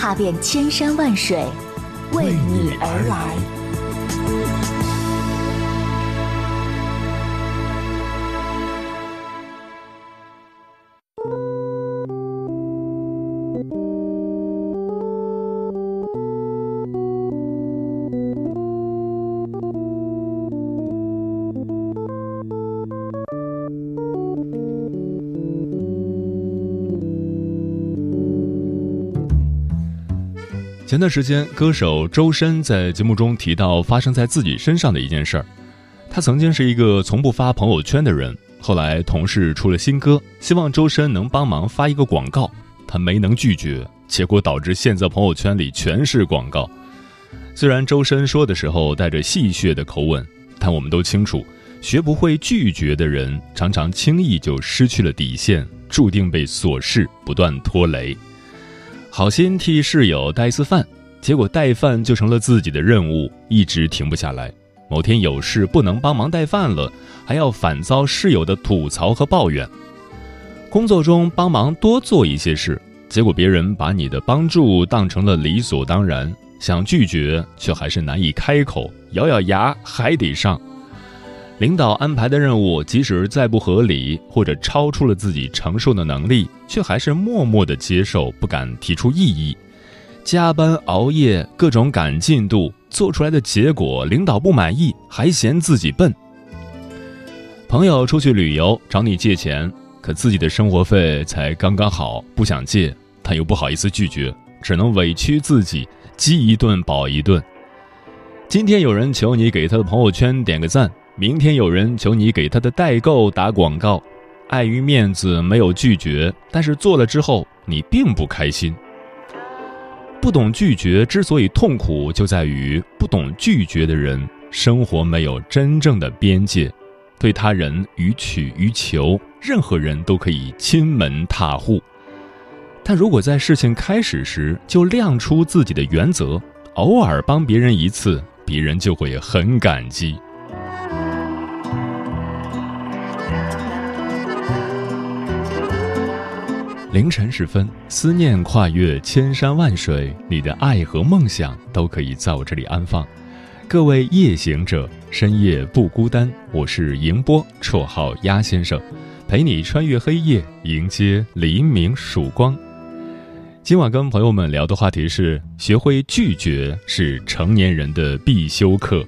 踏遍千山万水，为你而来。前段时间，歌手周深在节目中提到发生在自己身上的一件事儿。他曾经是一个从不发朋友圈的人，后来同事出了新歌，希望周深能帮忙发一个广告，他没能拒绝，结果导致现在朋友圈里全是广告。虽然周深说的时候带着戏谑的口吻，但我们都清楚，学不会拒绝的人，常常轻易就失去了底线，注定被琐事不断拖累。好心替室友带一次饭，结果带饭就成了自己的任务，一直停不下来。某天有事不能帮忙带饭了，还要反遭室友的吐槽和抱怨。工作中帮忙多做一些事，结果别人把你的帮助当成了理所当然，想拒绝却还是难以开口，咬咬牙还得上。领导安排的任务，即使再不合理或者超出了自己承受的能力，却还是默默的接受，不敢提出异议。加班熬夜，各种赶进度，做出来的结果领导不满意，还嫌自己笨。朋友出去旅游找你借钱，可自己的生活费才刚刚好，不想借，他又不好意思拒绝，只能委屈自己，饥一顿饱一顿。今天有人求你给他的朋友圈点个赞。明天有人求你给他的代购打广告，碍于面子没有拒绝，但是做了之后你并不开心。不懂拒绝之所以痛苦，就在于不懂拒绝的人生活没有真正的边界，对他人予取予求，任何人都可以亲门踏户。但如果在事情开始时就亮出自己的原则，偶尔帮别人一次，别人就会很感激。凌晨时分，思念跨越千山万水，你的爱和梦想都可以在我这里安放。各位夜行者，深夜不孤单。我是迎波，绰号鸭先生，陪你穿越黑夜，迎接黎明曙光。今晚跟朋友们聊的话题是：学会拒绝是成年人的必修课。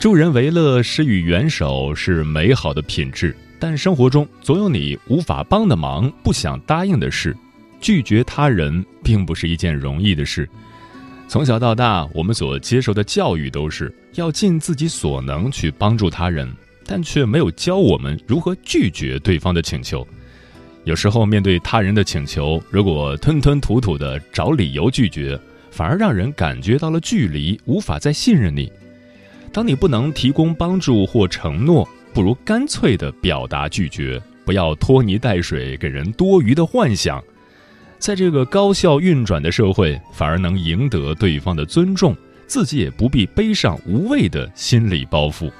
助人为乐，施予援手是美好的品质。但生活中总有你无法帮的忙、不想答应的事，拒绝他人并不是一件容易的事。从小到大，我们所接受的教育都是要尽自己所能去帮助他人，但却没有教我们如何拒绝对方的请求。有时候，面对他人的请求，如果吞吞吐吐的找理由拒绝，反而让人感觉到了距离，无法再信任你。当你不能提供帮助或承诺，不如干脆的表达拒绝，不要拖泥带水，给人多余的幻想。在这个高效运转的社会，反而能赢得对方的尊重，自己也不必背上无谓的心理包袱。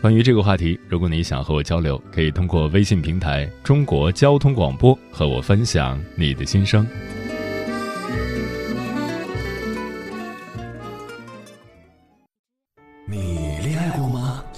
关于这个话题，如果你想和我交流，可以通过微信平台“中国交通广播”和我分享你的心声。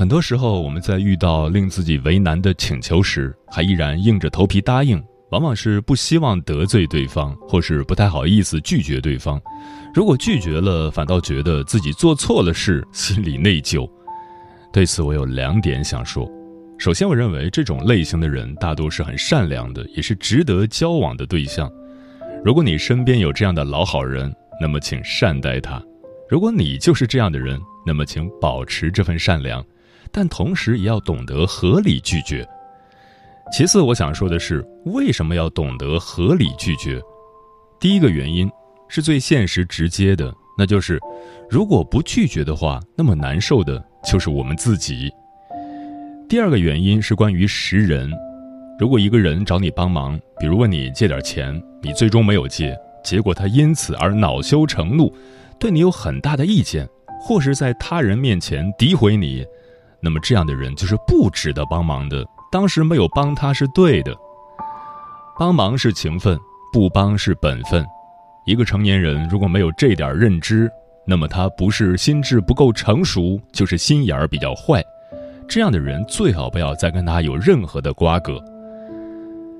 很多时候，我们在遇到令自己为难的请求时，还依然硬着头皮答应，往往是不希望得罪对方，或是不太好意思拒绝对方。如果拒绝了，反倒觉得自己做错了事，心里内疚。对此，我有两点想说。首先，我认为这种类型的人大多是很善良的，也是值得交往的对象。如果你身边有这样的老好人，那么请善待他；如果你就是这样的人，那么请保持这份善良。但同时也要懂得合理拒绝。其次，我想说的是，为什么要懂得合理拒绝？第一个原因是最现实直接的，那就是如果不拒绝的话，那么难受的就是我们自己。第二个原因是关于识人，如果一个人找你帮忙，比如问你借点钱，你最终没有借，结果他因此而恼羞成怒，对你有很大的意见，或是在他人面前诋毁你。那么这样的人就是不值得帮忙的。当时没有帮他是对的。帮忙是情分，不帮是本分。一个成年人如果没有这点认知，那么他不是心智不够成熟，就是心眼儿比较坏。这样的人最好不要再跟他有任何的瓜葛。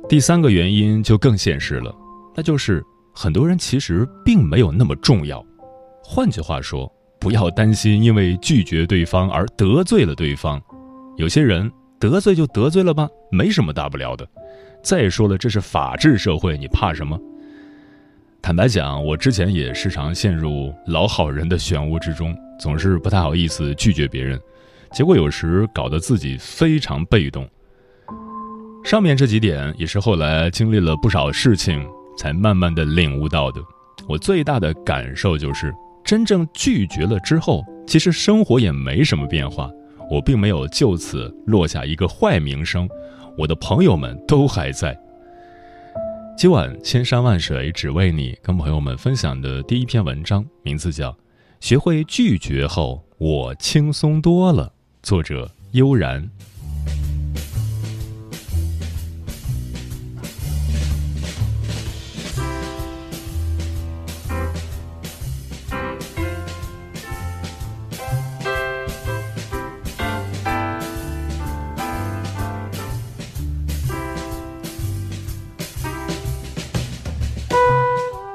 第三个原因就更现实了，那就是很多人其实并没有那么重要。换句话说。不要担心，因为拒绝对方而得罪了对方。有些人得罪就得罪了吧，没什么大不了的。再说了，这是法治社会，你怕什么？坦白讲，我之前也时常陷入老好人的漩涡之中，总是不太好意思拒绝别人，结果有时搞得自己非常被动。上面这几点也是后来经历了不少事情才慢慢的领悟到的。我最大的感受就是。真正拒绝了之后，其实生活也没什么变化。我并没有就此落下一个坏名声，我的朋友们都还在。今晚千山万水只为你，跟朋友们分享的第一篇文章，名字叫《学会拒绝后，我轻松多了》，作者悠然。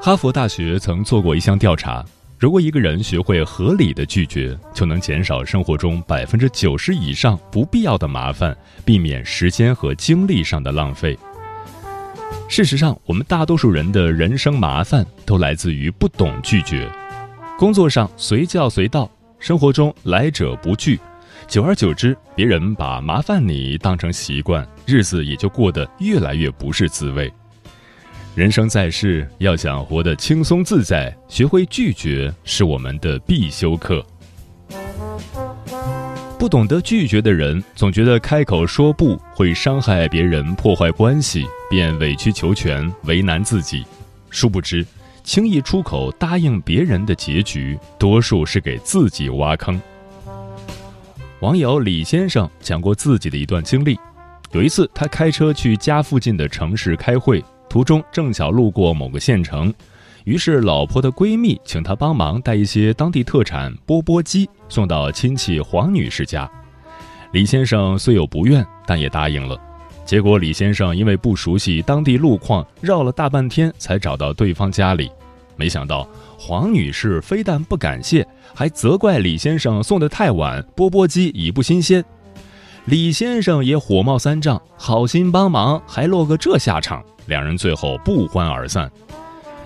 哈佛大学曾做过一项调查：如果一个人学会合理的拒绝，就能减少生活中百分之九十以上不必要的麻烦，避免时间和精力上的浪费。事实上，我们大多数人的人生麻烦都来自于不懂拒绝。工作上随叫随到，生活中来者不拒，久而久之，别人把麻烦你当成习惯，日子也就过得越来越不是滋味。人生在世，要想活得轻松自在，学会拒绝是我们的必修课。不懂得拒绝的人，总觉得开口说不会伤害别人、破坏关系，便委曲求全、为难自己。殊不知，轻易出口答应别人的结局，多数是给自己挖坑。网友李先生讲过自己的一段经历：有一次，他开车去家附近的城市开会。途中正巧路过某个县城，于是老婆的闺蜜请他帮忙带一些当地特产钵钵鸡送到亲戚黄女士家。李先生虽有不愿，但也答应了。结果李先生因为不熟悉当地路况，绕了大半天才找到对方家里。没想到黄女士非但不感谢，还责怪李先生送的太晚，钵钵鸡已不新鲜。李先生也火冒三丈，好心帮忙还落个这下场。两人最后不欢而散。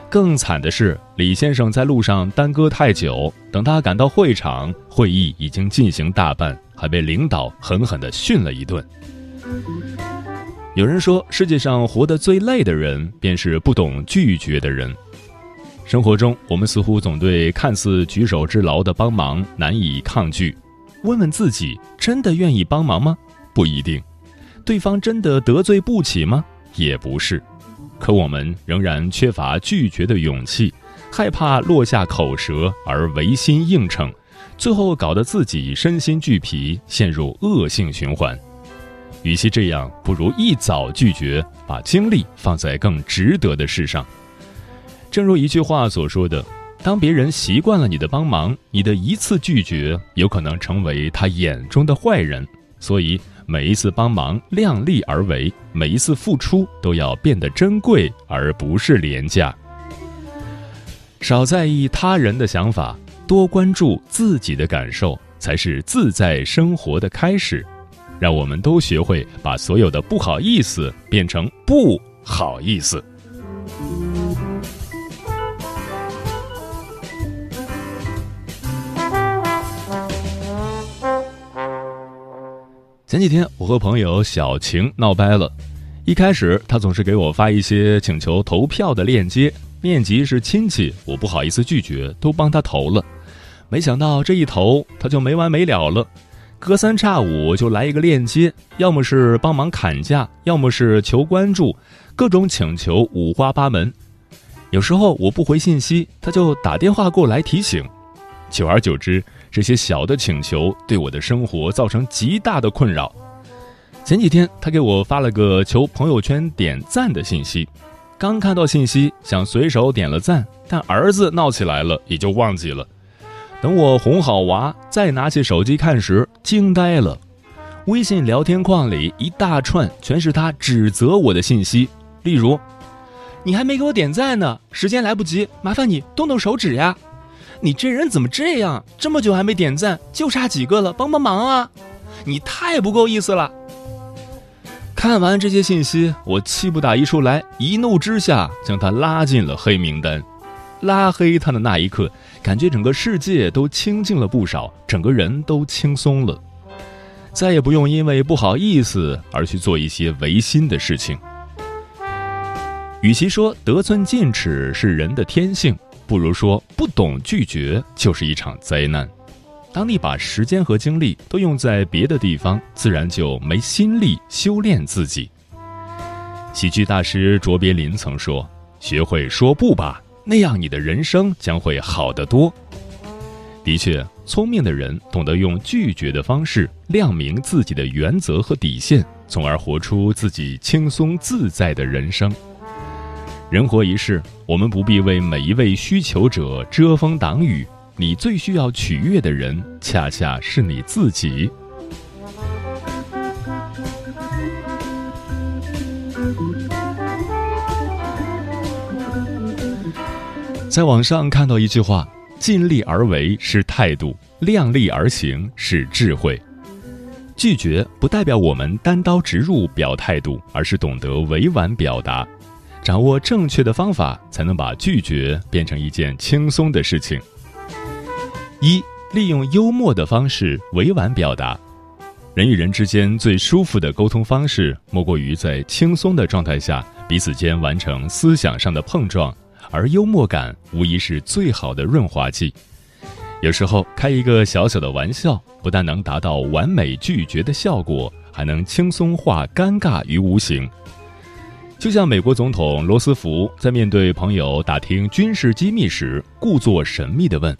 更惨的是，李先生在路上耽搁太久，等他赶到会场，会议已经进行大半，还被领导狠狠地训了一顿。有人说，世界上活得最累的人，便是不懂拒绝的人。生活中，我们似乎总对看似举手之劳的帮忙难以抗拒。问问自己，真的愿意帮忙吗？不一定。对方真的得罪不起吗？也不是。可我们仍然缺乏拒绝的勇气，害怕落下口舌而违心应承，最后搞得自己身心俱疲，陷入恶性循环。与其这样，不如一早拒绝，把精力放在更值得的事上。正如一句话所说的：“当别人习惯了你的帮忙，你的一次拒绝有可能成为他眼中的坏人。”所以，每一次帮忙量力而为，每一次付出都要变得珍贵，而不是廉价。少在意他人的想法，多关注自己的感受，才是自在生活的开始。让我们都学会把所有的不好意思变成不好意思。前几天我和朋友小晴闹掰了，一开始他总是给我发一些请求投票的链接，面积是亲戚，我不好意思拒绝，都帮他投了。没想到这一投，他就没完没了了。隔三差五就来一个链接，要么是帮忙砍价，要么是求关注，各种请求五花八门。有时候我不回信息，他就打电话过来提醒。久而久之，这些小的请求对我的生活造成极大的困扰。前几天他给我发了个求朋友圈点赞的信息，刚看到信息想随手点了赞，但儿子闹起来了，也就忘记了。等我哄好娃，再拿起手机看时，惊呆了。微信聊天框里一大串全是他指责我的信息，例如：“你还没给我点赞呢，时间来不及，麻烦你动动手指呀！你这人怎么这样？这么久还没点赞，就差几个了，帮帮忙啊！你太不够意思了。”看完这些信息，我气不打一处来，一怒之下将他拉进了黑名单。拉黑他的那一刻。感觉整个世界都清静了不少，整个人都轻松了，再也不用因为不好意思而去做一些违心的事情。与其说得寸进尺是人的天性，不如说不懂拒绝就是一场灾难。当你把时间和精力都用在别的地方，自然就没心力修炼自己。喜剧大师卓别林曾说：“学会说不吧。”那样，你的人生将会好得多。的确，聪明的人懂得用拒绝的方式亮明自己的原则和底线，从而活出自己轻松自在的人生。人活一世，我们不必为每一位需求者遮风挡雨。你最需要取悦的人，恰恰是你自己。在网上看到一句话：“尽力而为是态度，量力而行是智慧。”拒绝不代表我们单刀直入表态度，而是懂得委婉表达，掌握正确的方法，才能把拒绝变成一件轻松的事情。一、利用幽默的方式委婉表达。人与人之间最舒服的沟通方式，莫过于在轻松的状态下，彼此间完成思想上的碰撞。而幽默感无疑是最好的润滑剂。有时候开一个小小的玩笑，不但能达到完美拒绝的效果，还能轻松化尴尬于无形。就像美国总统罗斯福在面对朋友打听军事机密时，故作神秘地问：“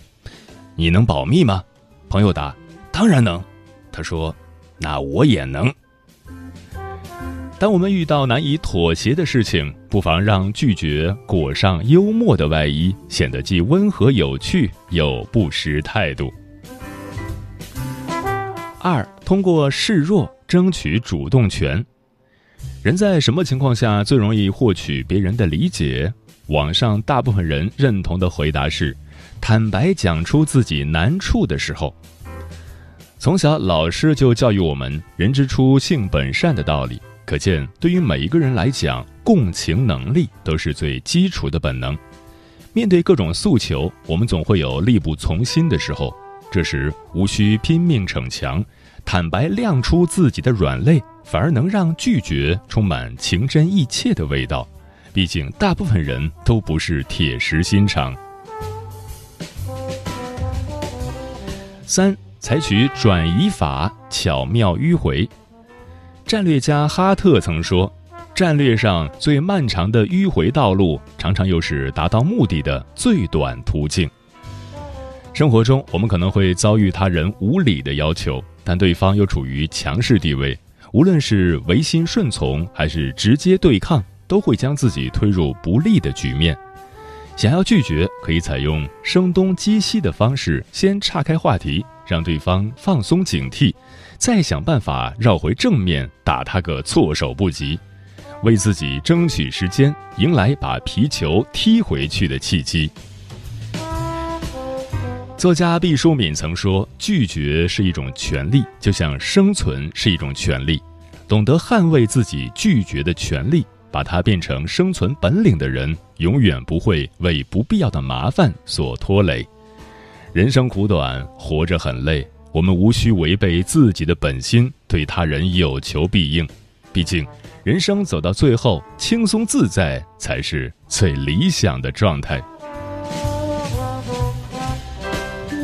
你能保密吗？”朋友答：“当然能。”他说：“那我也能。”当我们遇到难以妥协的事情，不妨让拒绝裹上幽默的外衣，显得既温和有趣又不失态度。二，通过示弱争取主动权。人在什么情况下最容易获取别人的理解？网上大部分人认同的回答是：坦白讲出自己难处的时候。从小，老师就教育我们“人之初，性本善”的道理。可见，对于每一个人来讲，共情能力都是最基础的本能。面对各种诉求，我们总会有力不从心的时候。这时，无需拼命逞强，坦白亮出自己的软肋，反而能让拒绝充满情真意切的味道。毕竟，大部分人都不是铁石心肠。三，采取转移法，巧妙迂回。战略家哈特曾说：“战略上最漫长的迂回道路，常常又是达到目的的最短途径。”生活中，我们可能会遭遇他人无理的要求，但对方又处于强势地位，无论是违心顺从还是直接对抗，都会将自己推入不利的局面。想要拒绝，可以采用声东击西的方式，先岔开话题，让对方放松警惕，再想办法绕回正面，打他个措手不及，为自己争取时间，迎来把皮球踢回去的契机。作家毕淑敏曾说：“拒绝是一种权利，就像生存是一种权利。懂得捍卫自己拒绝的权利。”把它变成生存本领的人，永远不会为不必要的麻烦所拖累。人生苦短，活着很累，我们无需违背自己的本心，对他人有求必应。毕竟，人生走到最后，轻松自在才是最理想的状态。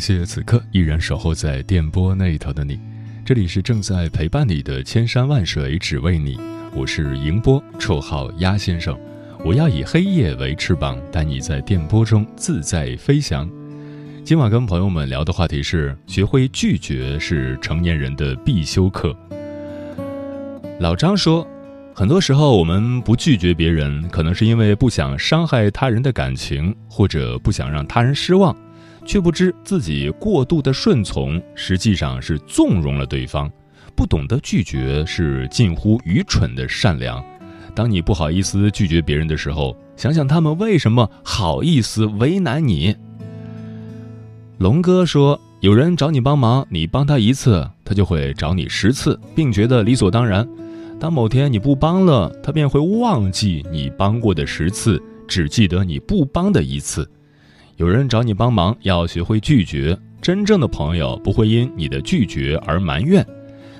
谢谢此刻依然守候在电波那一头的你，这里是正在陪伴你的千山万水只为你，我是迎波，绰号鸭先生。我要以黑夜为翅膀，带你在电波中自在飞翔。今晚跟朋友们聊的话题是：学会拒绝是成年人的必修课。老张说，很多时候我们不拒绝别人，可能是因为不想伤害他人的感情，或者不想让他人失望。却不知自己过度的顺从，实际上是纵容了对方；不懂得拒绝，是近乎愚蠢的善良。当你不好意思拒绝别人的时候，想想他们为什么好意思为难你。龙哥说：“有人找你帮忙，你帮他一次，他就会找你十次，并觉得理所当然。当某天你不帮了，他便会忘记你帮过的十次，只记得你不帮的一次。”有人找你帮忙，要学会拒绝。真正的朋友不会因你的拒绝而埋怨。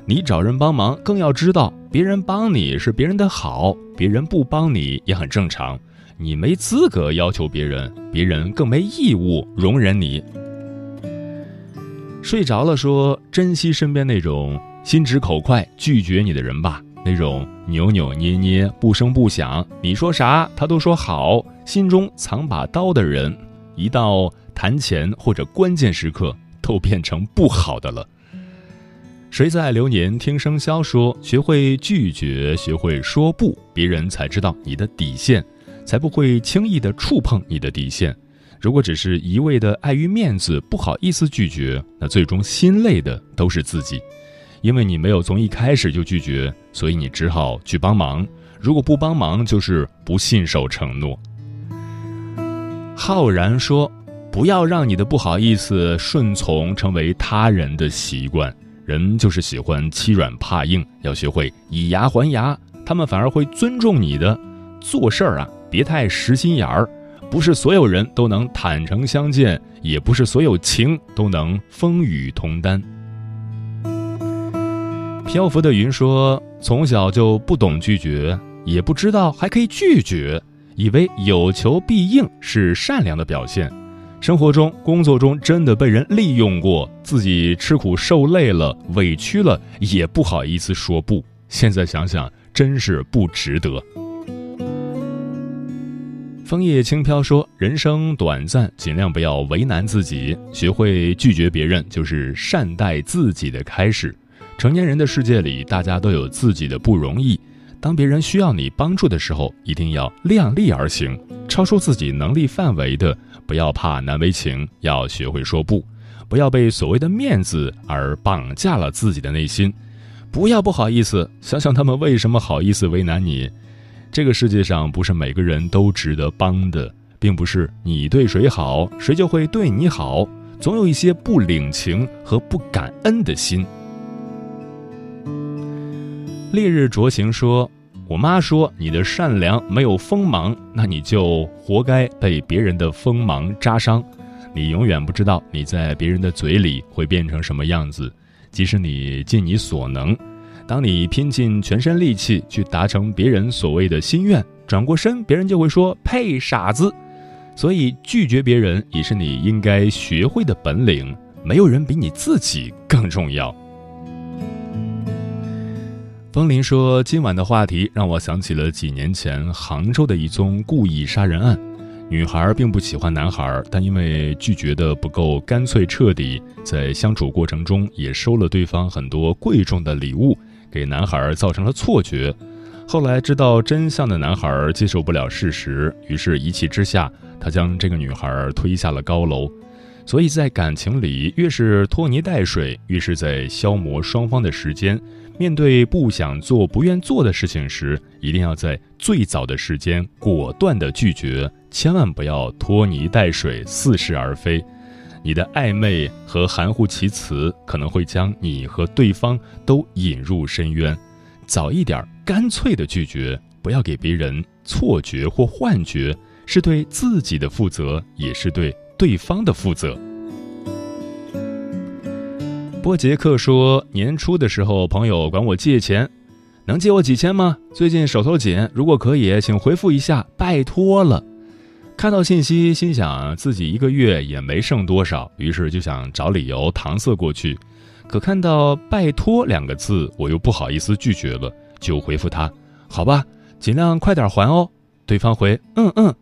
你找人帮忙，更要知道别人帮你是别人的好，别人不帮你也很正常。你没资格要求别人，别人更没义务容忍你。睡着了，说珍惜身边那种心直口快拒绝你的人吧。那种扭扭捏捏、不声不响，你说啥他都说好，心中藏把刀的人。一到谈钱或者关键时刻，都变成不好的了。谁在流年听生肖说，学会拒绝，学会说不，别人才知道你的底线，才不会轻易的触碰你的底线。如果只是一味的碍于面子，不好意思拒绝，那最终心累的都是自己，因为你没有从一开始就拒绝，所以你只好去帮忙。如果不帮忙，就是不信守承诺。浩然说：“不要让你的不好意思、顺从成为他人的习惯。人就是喜欢欺软怕硬，要学会以牙还牙，他们反而会尊重你的。做事儿啊，别太实心眼儿。不是所有人都能坦诚相见，也不是所有情都能风雨同担。”漂浮的云说：“从小就不懂拒绝，也不知道还可以拒绝。”以为有求必应是善良的表现，生活中、工作中真的被人利用过，自己吃苦受累了、委屈了，也不好意思说不。现在想想，真是不值得。枫叶轻飘说：“人生短暂，尽量不要为难自己，学会拒绝别人，就是善待自己的开始。成年人的世界里，大家都有自己的不容易。”当别人需要你帮助的时候，一定要量力而行，超出自己能力范围的，不要怕难为情，要学会说不，不要被所谓的面子而绑架了自己的内心，不要不好意思，想想他们为什么好意思为难你，这个世界上不是每个人都值得帮的，并不是你对谁好，谁就会对你好。总有一些不领情和不感恩的心。烈日灼行说：“我妈说你的善良没有锋芒，那你就活该被别人的锋芒扎伤。你永远不知道你在别人的嘴里会变成什么样子。即使你尽你所能，当你拼尽全身力气去达成别人所谓的心愿，转过身，别人就会说‘呸，傻子’。所以拒绝别人也是你应该学会的本领。没有人比你自己更重要。”风铃说：“今晚的话题让我想起了几年前杭州的一宗故意杀人案。女孩并不喜欢男孩，但因为拒绝的不够干脆彻底，在相处过程中也收了对方很多贵重的礼物，给男孩造成了错觉。后来知道真相的男孩接受不了事实，于是一气之下，他将这个女孩推下了高楼。所以在感情里，越是拖泥带水，越是在消磨双方的时间。”面对不想做、不愿做的事情时，一定要在最早的时间果断的拒绝，千万不要拖泥带水、似是而非。你的暧昧和含糊其辞可能会将你和对方都引入深渊。早一点干脆的拒绝，不要给别人错觉或幻觉，是对自己的负责，也是对对方的负责。波杰克说：“年初的时候，朋友管我借钱，能借我几千吗？最近手头紧，如果可以，请回复一下，拜托了。”看到信息，心想自己一个月也没剩多少，于是就想找理由搪塞过去。可看到“拜托”两个字，我又不好意思拒绝了，就回复他：“好吧，尽量快点还哦。”对方回：“嗯嗯。”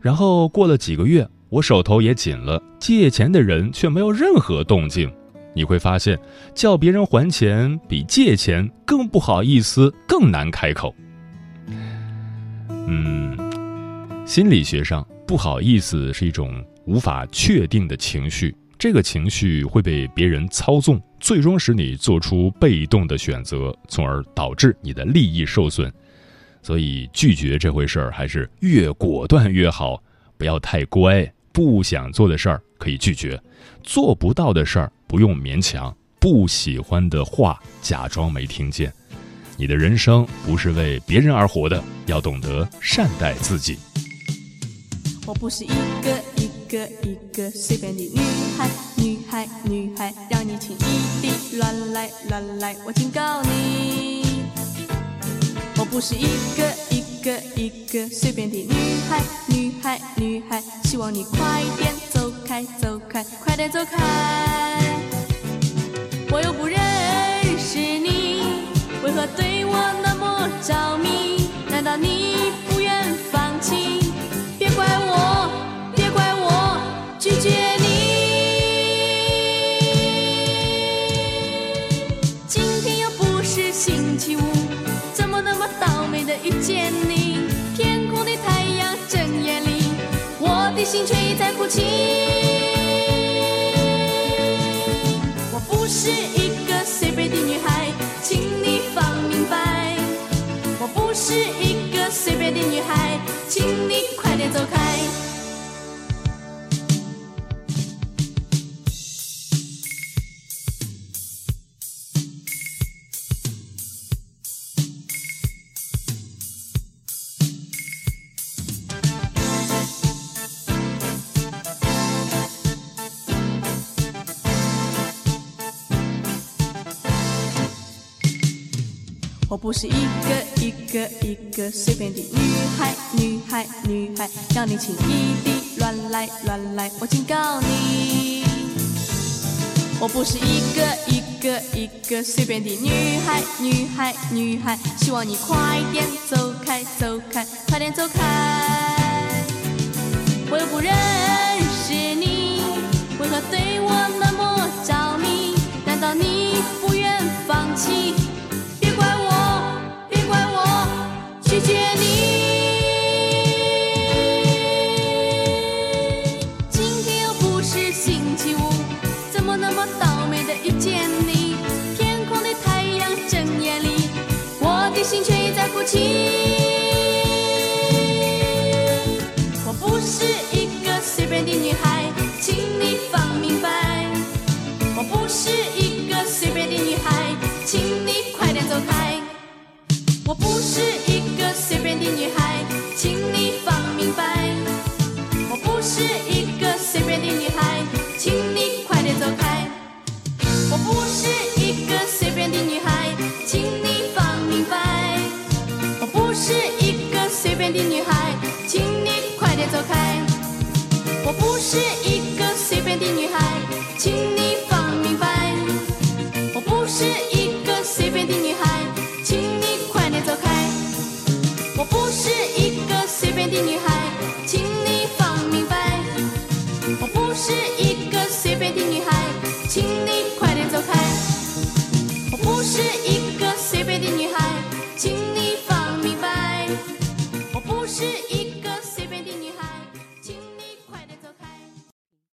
然后过了几个月，我手头也紧了，借钱的人却没有任何动静。你会发现，叫别人还钱比借钱更不好意思，更难开口。嗯，心理学上，不好意思是一种无法确定的情绪，这个情绪会被别人操纵，最终使你做出被动的选择，从而导致你的利益受损。所以，拒绝这回事儿还是越果断越好，不要太乖。不想做的事儿可以拒绝，做不到的事儿。不用勉强，不喜欢的话假装没听见。你的人生不是为别人而活的，要懂得善待自己。我不是一个一个一个随便的女孩，女孩女孩，让你轻易地乱来乱来，我警告你。我不是一个一个一个随便的女孩，女孩女孩，希望你快点走开走开，快点走开。我又不认识你，为何对我那么着迷？难道你不愿放弃？别怪我，别怪我拒绝你。今天又不是星期五，怎么那么倒霉的遇见你？天空的太阳正艳丽，我的心却一再哭泣。是一个随便的女孩，请你放明白。我不是一个随便的女孩，请你快点走开。我不是一个一个一个随便的女孩，女孩女孩，让你轻易地乱来乱来，我警告你。我不是一个一个一个随便的女孩，女孩女孩，希望你快点走开走开，快点走开。我又不认识你，为何对我那么着迷？难道你不愿放弃？谢你今天又不是星期五怎么那么倒霉的遇见你天空的太阳正艳丽我的心却已在哭泣。我不是一个随便的女孩。我不是一个随便的女孩请你放明白。我不是一个随便的女孩请你快点走开。我不是一个随便的女孩请你放明白。我不是一个随便的女孩请你快点走开。我不是一个随便的女孩请你放一个随